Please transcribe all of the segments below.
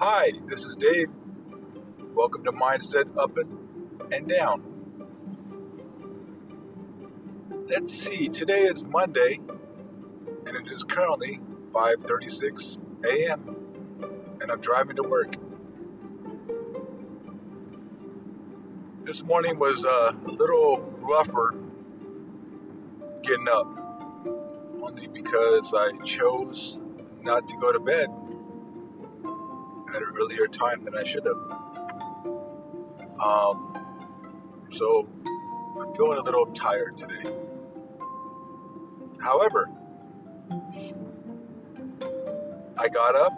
Hi, this is Dave. Welcome to Mindset Up and, Down. Let's see, today is Monday and it is currently 5:36 a.m. and I'm driving to work. This morning was uh, a little rougher getting up only because I chose not to go to bed at an earlier time than I should have. Um, so I'm feeling a little tired today. However, I got up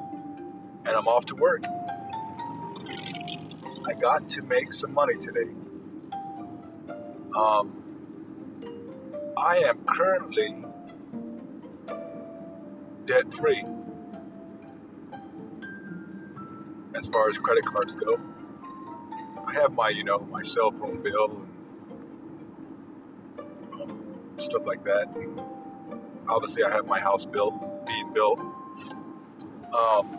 and I'm off to work. I got to make some money today. Um, I am currently debt free as far as credit cards go. I have my, you know, my cell phone bill and um, stuff like that. And obviously, I have my house built, being built. Um,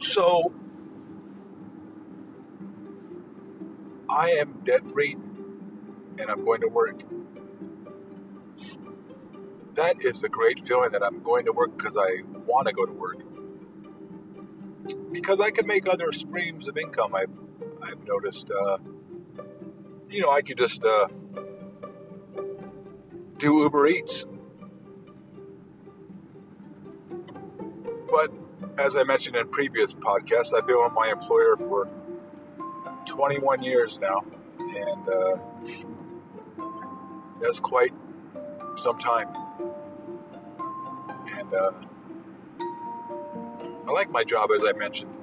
so I am debt free and I'm going to work. That is a great feeling that I'm going to work because I want to go to work. Because I can make other streams of income. I've, I've noticed, uh, you know, I could just uh, do Uber Eats. But as I mentioned in previous podcasts, I've been with my employer for 21 years now, and uh, that's quite some time. And uh, I like my job, as I mentioned.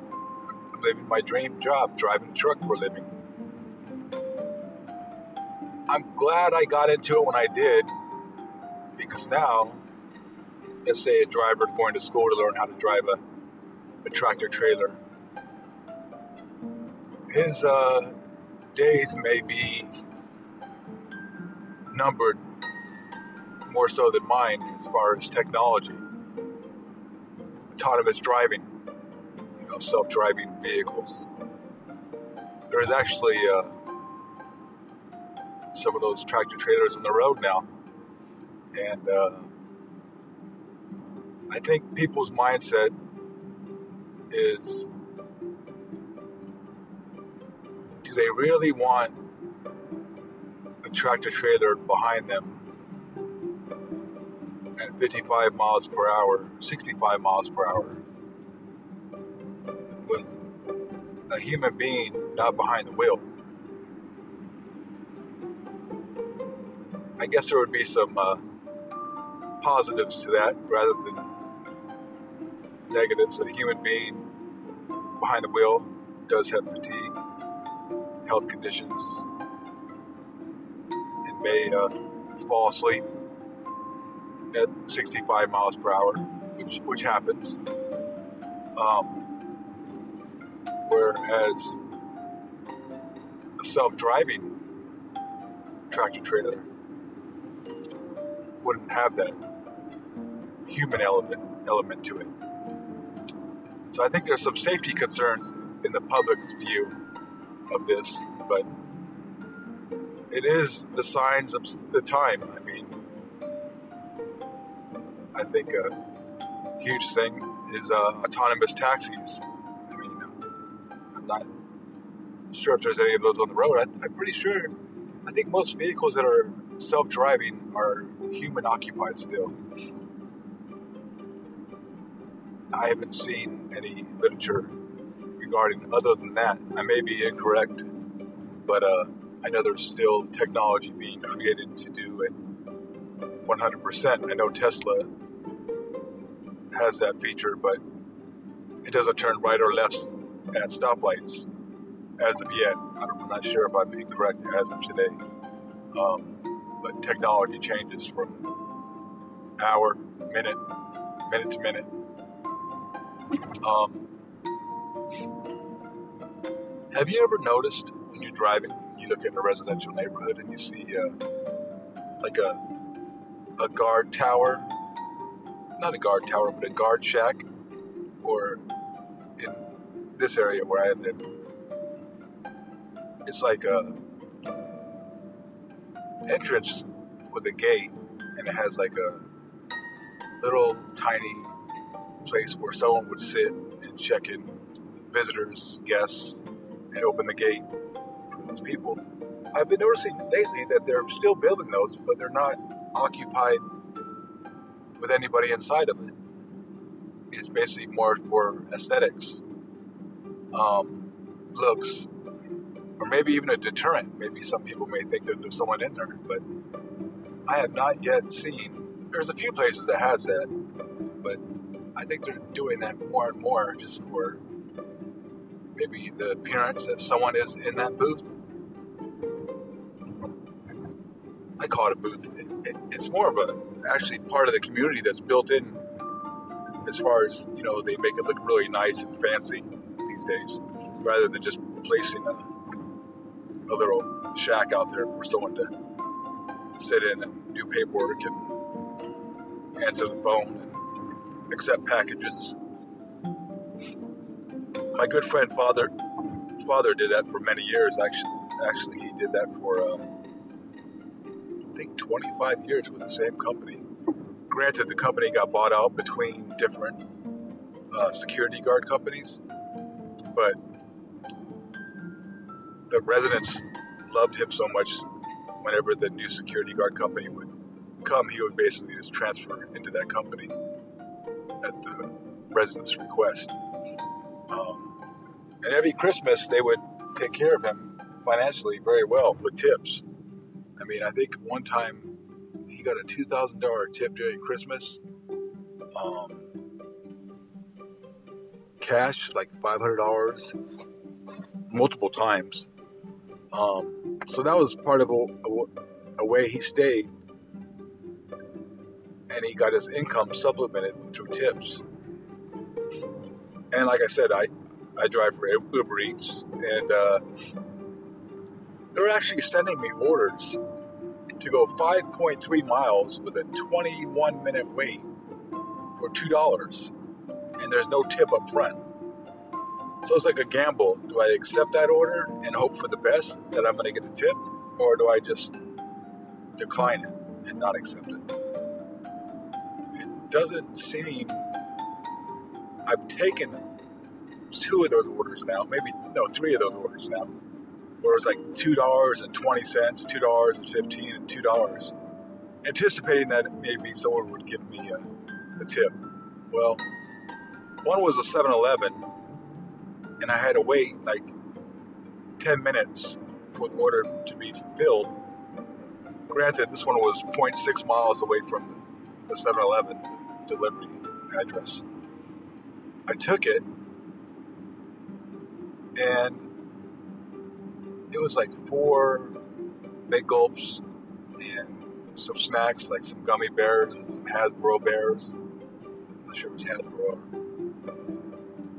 I'm living my dream job, driving a truck for a living. I'm glad I got into it when I did, because now, let's say a driver going to school to learn how to drive a, a tractor trailer his uh, days may be numbered more so than mine as far as technology. Autonomous driving, you know, self-driving vehicles. There is actually uh, some of those tractor trailers on the road now, and uh, I think people's mindset is do they really want a tractor trailer behind them 55 miles per hour, 65 miles per hour, with a human being not behind the wheel? I guess there would be some uh, positives to that rather than negatives. That a human being behind the wheel does have fatigue health conditions and may uh, fall asleep at 65 miles per hour, which which happens. Um, whereas a self-driving tractor trailer wouldn't have that human element element to it. So I think there's some safety concerns in the public's view of this, but it is the signs of the time. I mean, I think a huge thing is uh, autonomous taxis. I mean, I'm not sure if there's any of those on the road. I, I'm pretty sure. I think most vehicles that are self-driving are human occupied still. I haven't seen any literature regarding other than that. I may be incorrect, but uh, I know there's still technology being created to do it 100%. I know Tesla has that feature, but it doesn't turn right or left at stoplights as of yet. I'm not sure if I'm incorrect as of today. Um, but technology changes from hour, minute, minute to minute. Um, have you ever noticed when you're driving, you look in a residential neighborhood and you see uh, like a a guard tower, not a guard tower, but a guard shack or in this area where I live, it's like a entrance with a gate, and it has like a little tiny place where someone would sit and check in visitors, guests, and open the gate for those people. I've been noticing lately that they're still building those, but they're not occupied with anybody inside of it. It's basically more for aesthetics, um, looks, or maybe even a deterrent. Maybe some people may think that there's someone in there, but I have not yet seen. There's a few places that has that, but I think they're doing that more and more just for maybe the appearance that someone is in that booth. I call it a booth. It, it, it's more of a actually part of the community that's built in as far as you know they make it look really nice and fancy these days rather than just placing a, a little shack out there for someone to sit in and do paperwork and answer the phone and accept packages. My good friend father father did that for many years. Actually, actually he did that for um, think 25 years with the same company. Granted, the company got bought out between different uh, security guard companies, but the residents loved him so much. Whenever the new security guard company would come, he would basically just transfer into that company at the residents' request. Um, and every Christmas, they would take care of him financially very well with tips. I mean, I think one time he got a two thousand dollar tip during Christmas. Um, cash, like five hundred dollars, multiple times. Um, so that was part of a, a, a way he stayed, and he got his income supplemented through tips. And like I said, I I drive for Uber Eats, and uh, they're actually sending me orders to go 5.3 miles with a 21 minute wait for $2. And there's no tip up front. So it's like a gamble. Do I accept that order and hope for the best that I'm going to get a tip? Or do I just decline it and not accept it? It doesn't seem. I've taken two of those orders now, maybe, no, three of those orders now where it was like two dollars and twenty cents, two dollars and fifteen, and two dollars, anticipating that maybe someone would give me a, a tip. Well, one was a 7-Eleven, and I had to wait like ten minutes for the order to be filled. Granted, this one was 0.6 miles away from the 7-Eleven delivery address. I took it, and it was like four big gulps and some snacks, like some gummy bears and some Hasbro bears. I'm not sure it was Hasbro.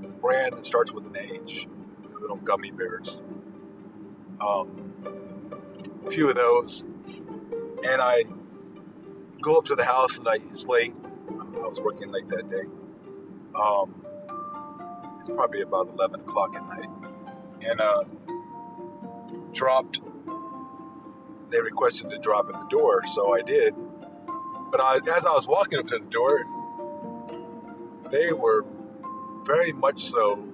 A brand that starts with an H, little gummy bears. Um, a few of those. And I go up to the house and I, it's late. I was working late that day. Um, it's probably about 11 o'clock at night. And uh, dropped. They requested to drop at the door, so I did. But I, as I was walking up to the door, they were very much so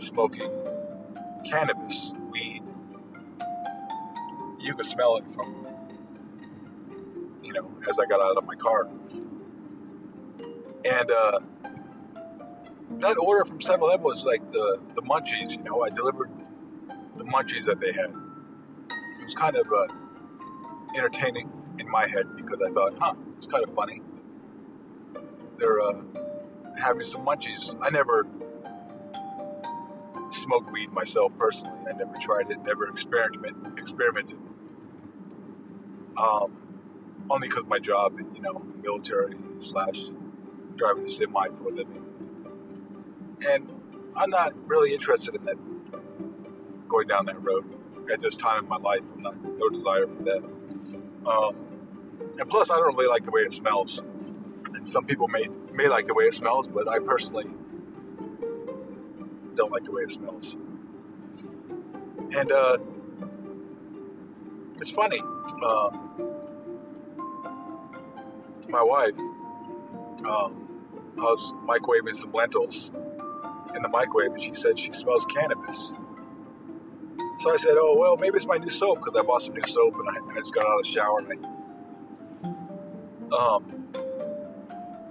smoking cannabis, weed. You could smell it from, you know, as I got out of my car. And uh, that order from 7 Eleven was like the, the munchies, you know. I delivered munchies that they had. It was kind of uh, entertaining in my head because I thought, huh, it's kind of funny. They're uh, having some munchies. I never smoked weed myself personally. I never tried it, never experiment, experimented. Um, only because my job, you know, military slash driving a semi for a living. And I'm not really interested in that going down that road at this time in my life. I'm not no desire for that. Um, and plus, I don't really like the way it smells. And some people may may like the way it smells, but I personally don't like the way it smells. And uh, it's funny. Um, my wife, um, I was microwaving some lentils in the microwave, and she said she smells cannabis. So I said, "Oh well, maybe it's my new soap because I bought some new soap and I, I, just got out of the shower and I um,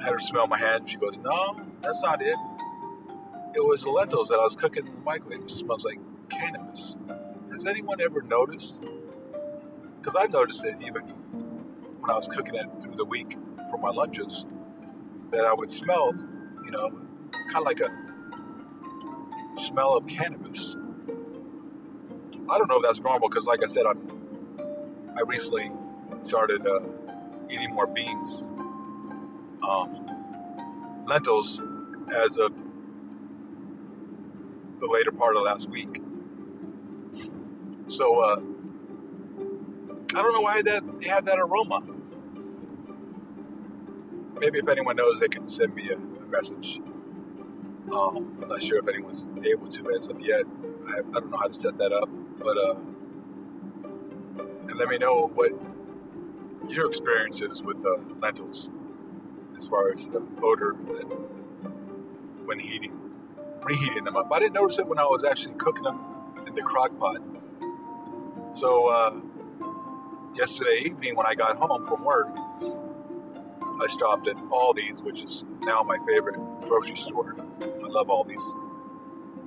had her smell my hand. She goes, "No, that's not it. It was the lentils that I was cooking in the microwave. It smells like cannabis." Has anyone ever noticed? Because I've noticed it even when I was cooking it through the week for my lunches, that I would smell, you know, kind of like a smell of cannabis. I don't know if that's normal because, like I said, I'm I recently started uh, eating more beans, um, lentils, as of the later part of last week. So uh, I don't know why that they have that aroma. Maybe if anyone knows, they can send me a, a message. Um, I'm not sure if anyone's able to as of yet. I, I don't know how to set that up, but uh, and let me know what your experience is with uh, lentils as far as the odor when heating, reheating them up. I didn't notice it when I was actually cooking them in the crock pot. So uh, yesterday evening when I got home from work, I stopped at Aldi's, which is now my favorite grocery store. I love Aldi's.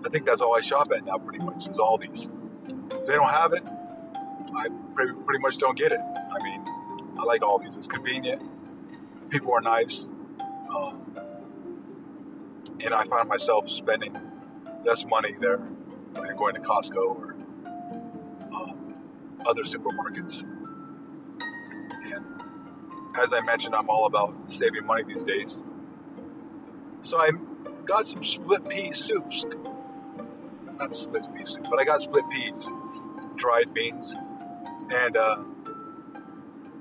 I think that's all I shop at now, pretty much, is Aldi's. They don't have it, I pretty, much don't get it. I mean, I like Aldi's. It's convenient. People are nice. Um, and I find myself spending less money there than going to Costco or other supermarkets. And as I mentioned, I'm all about saving money these days. So I got some split pea soups. Not split pea soup, but I got split peas, dried beans, and uh,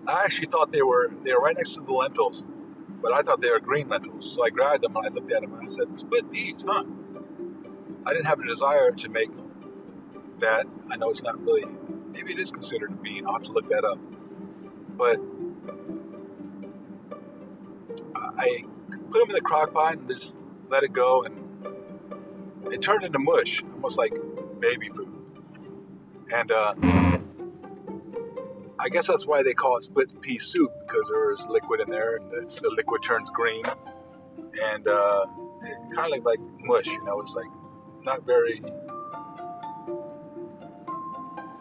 I actually thought they were they were right next to the lentils, but I thought they were green lentils. So I grabbed them and I looked at them and I said, "Split peas, huh?" I didn't have a desire to make that. I know it's not really maybe it is considered a bean. I'll have to look that up. But I put them in the crock pot and just let it go, and it turned into mush, almost like baby food. And uh, I guess that's why they call it split pea soup because there's liquid in there, and the, the liquid turns green, and uh, it kind of like like mush. You know, it's like not very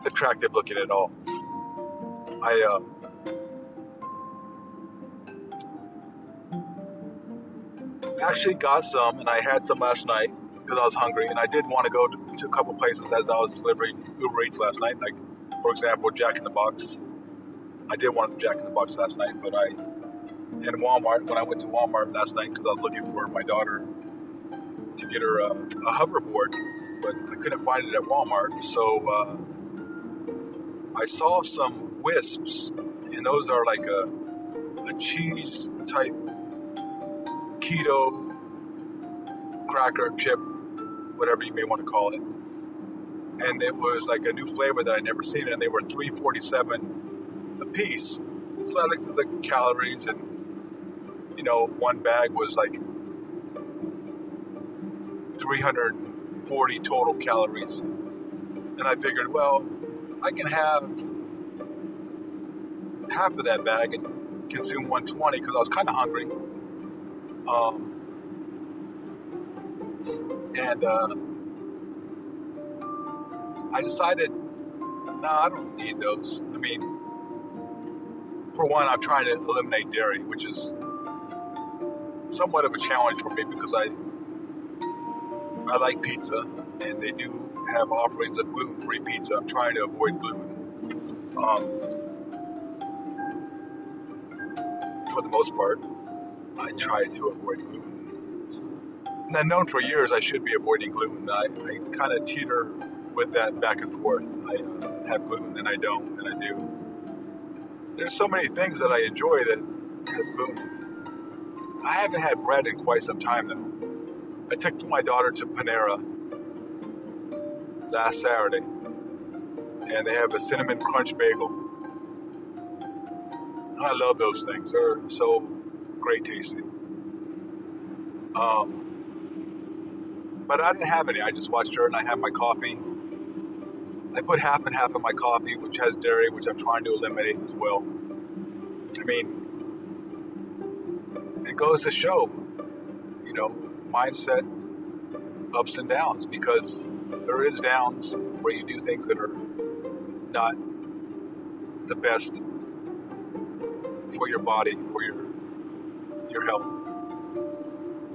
attractive looking at all. I uh, actually got some, and I had some last night because I was hungry, and I did want to go to, to a couple places as I was delivering Uber Eats last night. Like, for example, Jack in the Box. I did want Jack in the Box last night, but I and Walmart when I went to Walmart last night because I was looking for my daughter to get her uh, a hoverboard, but I couldn't find it at Walmart. So uh, I saw some Whisps, and those are like a, a cheese type keto cracker chip, whatever you may want to call it. And it was like a new flavor that I never seen, and they were 347 a piece. So I looked at the calories, and you know, one bag was like 340 total calories. And I figured, well, I can have half of that bag and consume 120 because I was kind of hungry. Um, and uh, I decided, no, I don't need those. I mean, for one, I'm trying to eliminate dairy, which is somewhat of a challenge for me because I I like pizza, and they do have offerings of gluten-free pizza. I'm trying to avoid gluten. Um, for the most part, I try to avoid gluten. And I've known for years I should be avoiding gluten. I, I kind of teeter with that back and forth. I have gluten, then I don't, and I do. There's so many things that I enjoy that has gluten. I haven't had bread in quite some time though. I took my daughter to Panera last Saturday, and they have a cinnamon crunch bagel. I love those things. They're so great tasting. Um, but I didn't have any. I just watched her and I had my coffee. I put half and half of my coffee, which has dairy, which I'm trying to eliminate as well. I mean, it goes to show, you know, mindset ups and downs because there is downs where you do things that are not the best for your body, for your your health.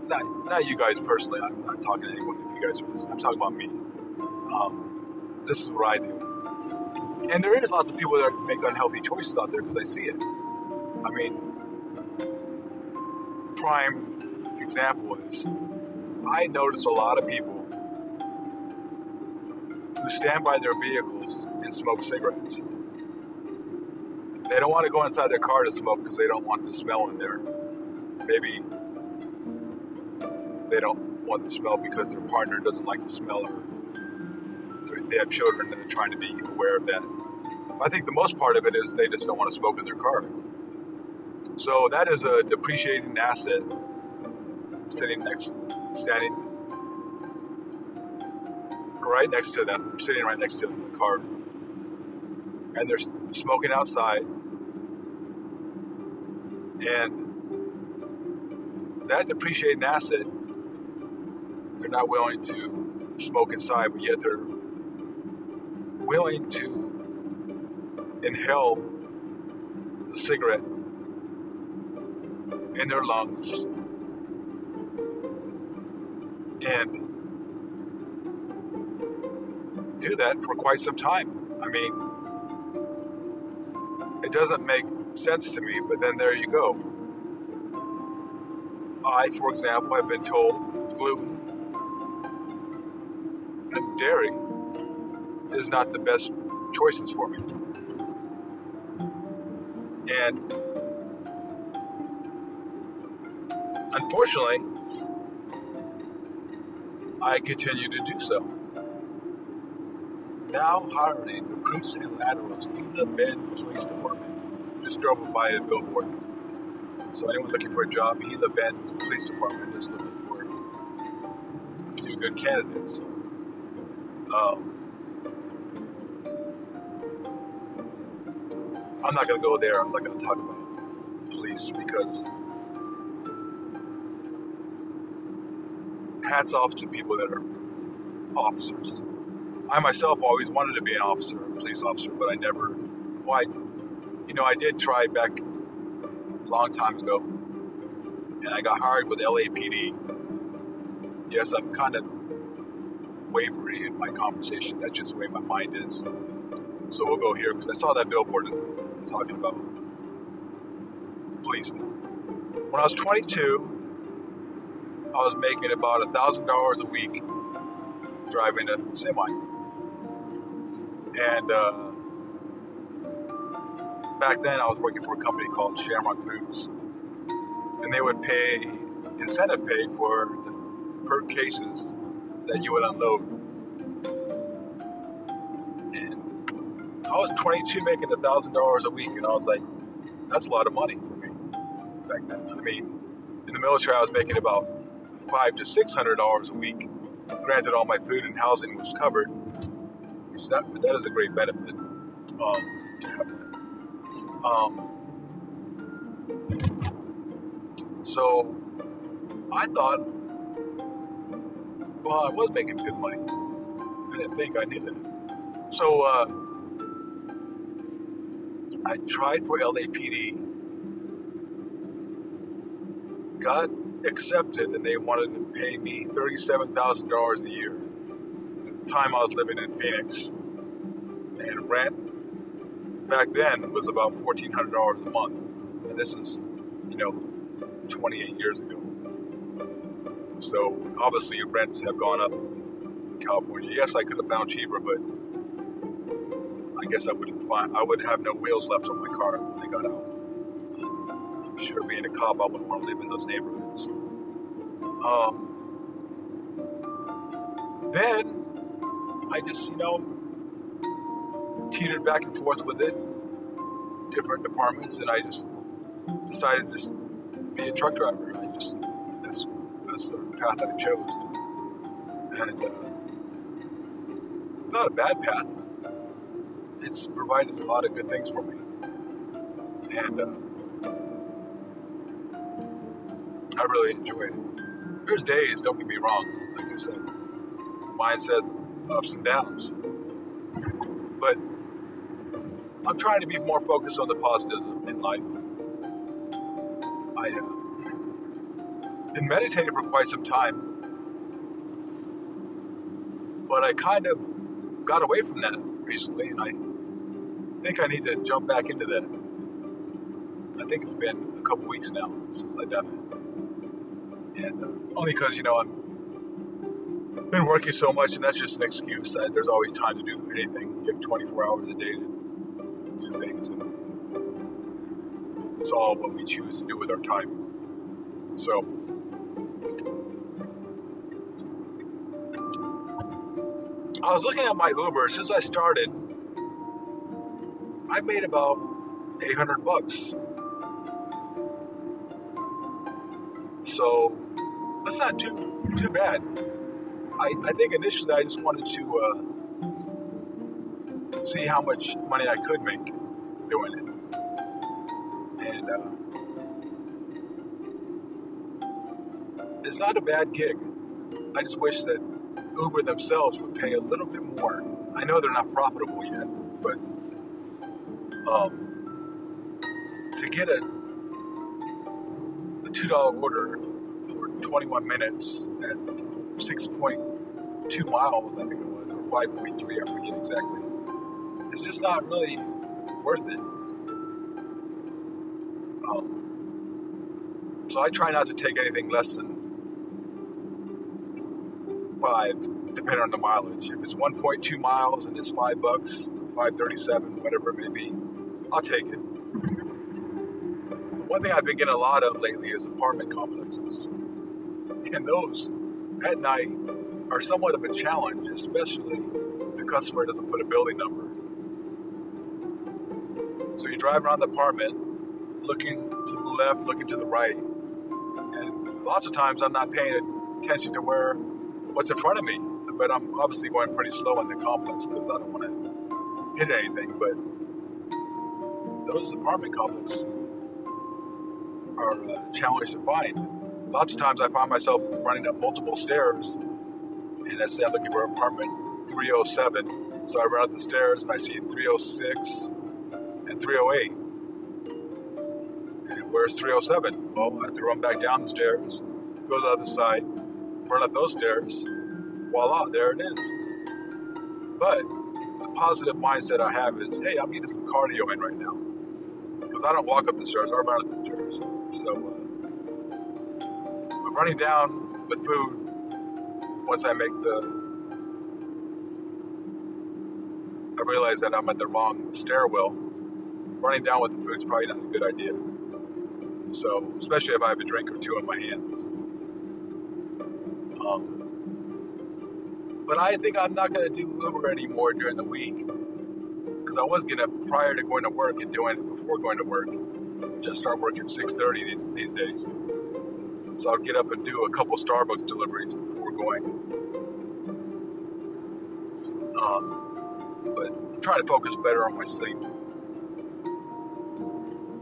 Not not you guys personally. I'm not talking to anyone if you guys are listening. I'm talking about me. Um, this is what I do. And there is lots of people that make unhealthy choices out there because I see it. I mean, prime example is I notice a lot of people who stand by their vehicles and smoke cigarettes. They don't want to go inside their car to smoke because they don't want the smell in there. Maybe they don't want the smell because their partner doesn't like the smell or they have children and they're trying to be aware of that. I think the most part of it is they just don't want to smoke in their car. So that is a depreciating asset sitting next, standing right next to them, sitting right next to them the car. And they're smoking outside. And that depreciating asset, they're not willing to smoke inside, but yet they're willing to inhale the cigarette in their lungs and do that for quite some time. I mean, it doesn't make sense to me, but then there you go. I, for example, have been told gluten dairy is not the best choices for me. And unfortunately, I continue to do so. Now hiring recruits and laterals in the Bend Police Department. Just drove by a billboard. So anyone looking for a job, Gila Bend Police Department is looking for a few good candidates. Um, I'm not going to go there. I'm not going to talk about police because hats off to people that are officers. I myself always wanted to be an officer, a police officer, but I never. I, you know, I did try back a long time ago, and I got hired with LAPD. Yes, I'm kind of wavery in my conversation. That's just the way my mind is. So we'll go here because I saw that billboard talking about policing. When I was 22, I was making about a thousand dollars a week driving a semi, and uh, back then I was working for a company called Shamrock Foods, and they would pay incentive pay for the per cases that you would unload. And I was 22 making a thousand dollars a week, and I was like, that's a lot of money for me back then. I mean, in the military, I was making about five to six hundred dollars a week. Granted, all my food and housing was covered, which that that is a great benefit um, to have. Um, so I thought, well, I was making good money. I didn't think I needed it. So uh, I tried for LAPD. Got accepted and they wanted to pay me $37,000 a year. At the time I was living in Phoenix. And rent back then was about $1,400 a month. And this is, you know, 28 years ago. So obviously your rents have gone up in California. Yes, I could have found cheaper, but I guess I wouldn't find, I would have no wheels left on my car when I got out. I'm sure, being a cop, I wouldn't want to live in those neighborhoods. Um, then I just, you know, teetered back and forth with it, different departments, and I just decided to just be a truck driver. I just that's that's the path I chose, and uh, it's not a bad path. It's provided a lot of good things for me, and uh, I really enjoy it. There's days, don't get me wrong, like I said, mindset ups and downs, but I'm trying to be more focused on the positives in life. I uh, been meditating for quite some time, but I kind of got away from that recently, and I think I need to jump back into that. I think it's been a couple weeks now since I've done it, and uh, only because you know I'm been working so much, and that's just an excuse. There's always time to do anything. You have 24 hours a day to do things, and it's all what we choose to do with our time. So. I was looking at my Uber since I started. I made about 800 bucks. So that's not too too bad. I, I think initially I just wanted to uh, see how much money I could make doing it. And uh, it's not a bad gig. I just wish that Uber themselves would pay a little bit more. I know they're not profitable yet, but um, to get a, a two dollar order for 21 minutes at 6.2 miles, I think it was, or 5.3, I forget exactly. It's just not really worth it. Um, so I try not to take anything less than five, depending on the mileage. If it's 1.2 miles and it's five bucks, 537, whatever it may be, I'll take it. One thing I've been getting a lot of lately is apartment complexes. And those at night are somewhat of a challenge, especially if the customer doesn't put a building number. So you drive around the apartment, looking to the left, looking to the right, and lots of times I'm not paying attention to where what's in front of me. But I'm obviously going pretty slow in the complex because I don't want to hit anything. But those apartment complexes are a uh, challenge to find. Lots of times I find myself running up multiple stairs, and let's say I'm looking for apartment 307. So I run up the stairs and I see 306 and 308. And where's 307? Well, I have to run back down the stairs, go to the other side, run up those stairs. Voila, there it is. But the positive mindset I have is, hey, I'm getting some cardio in right now. Because I don't walk up the stairs, I run up the stairs. So, uh, running down with food once I make the I realize that I'm at the wrong stairwell. Running down with the food is probably not a good idea. So, especially if I have a drink or two in my hands. Um, but I think I'm not going to do Uber anymore during the week because I was going to prior to going to work and doing it before going to work. Just start working at 6:30 these, these days. So I'll get up and do a couple Starbucks deliveries before going. Um, but I'm trying to focus better on my sleep.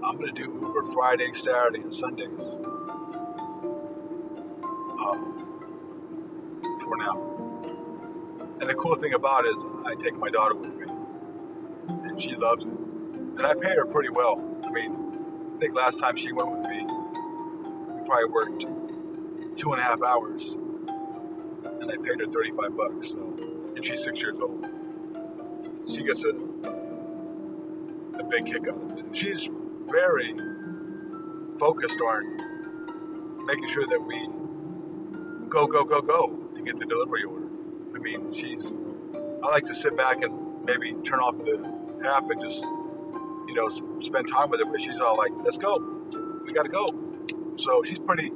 I'm going to do Uber Friday, Saturday, and Sundays. Um, for now. And the cool thing about it is I take my daughter with me. And she loves it. And I pay her pretty well. I mean, I think last time she went with me, we probably worked two and a half hours. And I paid her 35 bucks. So, and she's six years old. She gets a, a big kick out of it. She's very focused on making sure that we go, go, go, go get the delivery order. I mean, she's. I like to sit back and maybe turn off the app and just, you know, spend time with her. But she's all like, "Let's go," we got to go. So she's pretty,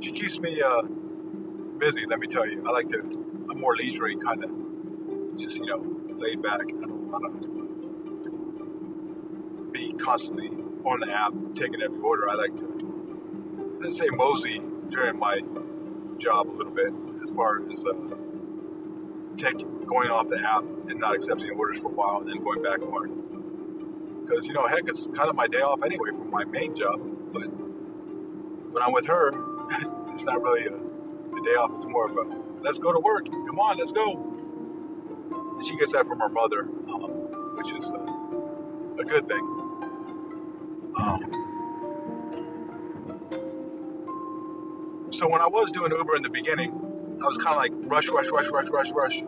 she keeps me uh, busy, let me tell you. I like to, I'm more leisurely kind of, just, you know, laid back. I don't want to be constantly on the app taking every order. I like to, let's say, mosey during my job a little bit as far as uh, take, going off the app and not accepting orders for a while and then going back on because you know, heck, it's kind of my day off anyway from my main job. But when I'm with her, it's not really a, a day off. It's more of a let's go to work. Come on, let's go. And she gets that from her mother, um, which is a, a good thing. Um, so when I was doing Uber in the beginning, I was kind of like rush, rush, rush, rush, rush, rush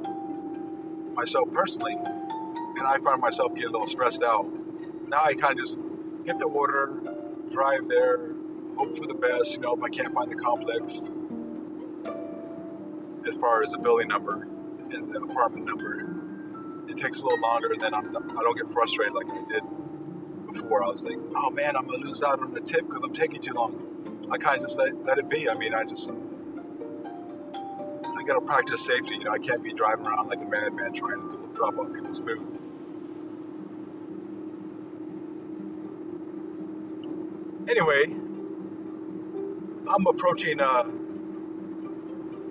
myself personally, and I found myself getting a little stressed out now I kind of just get the order, drive there, hope for the best. You know, if I can't find the complex, as far as the building number and the apartment number, it takes a little longer. Then I'm, I don't get frustrated like I did before. I was like, oh man, I'm gonna lose out on the tip because I'm taking too long. I kind of just let, let it be. I mean, I just I gotta practice safety. You know, I can't be driving around like a madman trying to drop off people's food. anyway, I'm approaching uh,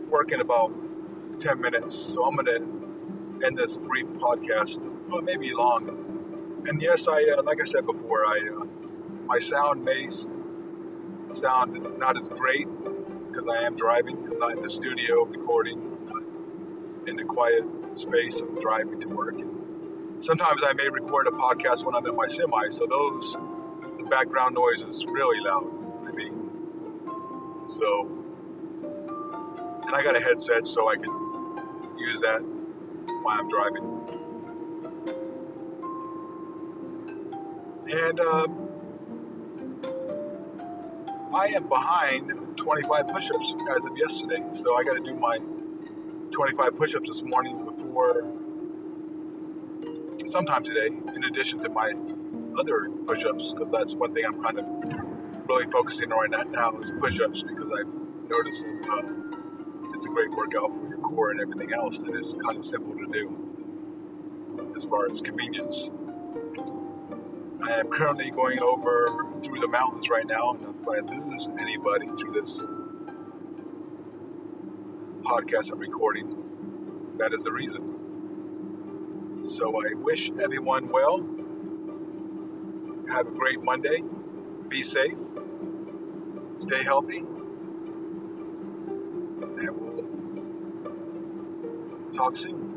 work in about 10 minutes, so I'm going to end this brief podcast, well, maybe long. And yes, I, uh, like I said before, I, uh, my sound may sound not as great because I am driving. I'm not in the studio recording, I'm not in the quiet space. I'm driving to work. And sometimes I may record a podcast when I'm in my semi, so those background noise is really loud. I mean, so, and I got a headset so I can use that while I'm driving. And uh, I am behind 25 push ups as of yesterday. So I got to do my 25 push ups this morning before sometime today, in addition to my other push-ups because that's one thing I'm kind of really focusing on right now is push-ups because I've noticed that, uh, it's a great workout for your core and everything else, and it's kind of simple to do as far as convenience. I am currently going over through the mountains right now, and if I lose anybody through this podcast I'm recording, that is the reason. So I wish everyone well have a great Monday. Be safe. Stay healthy. And we'll talk soon.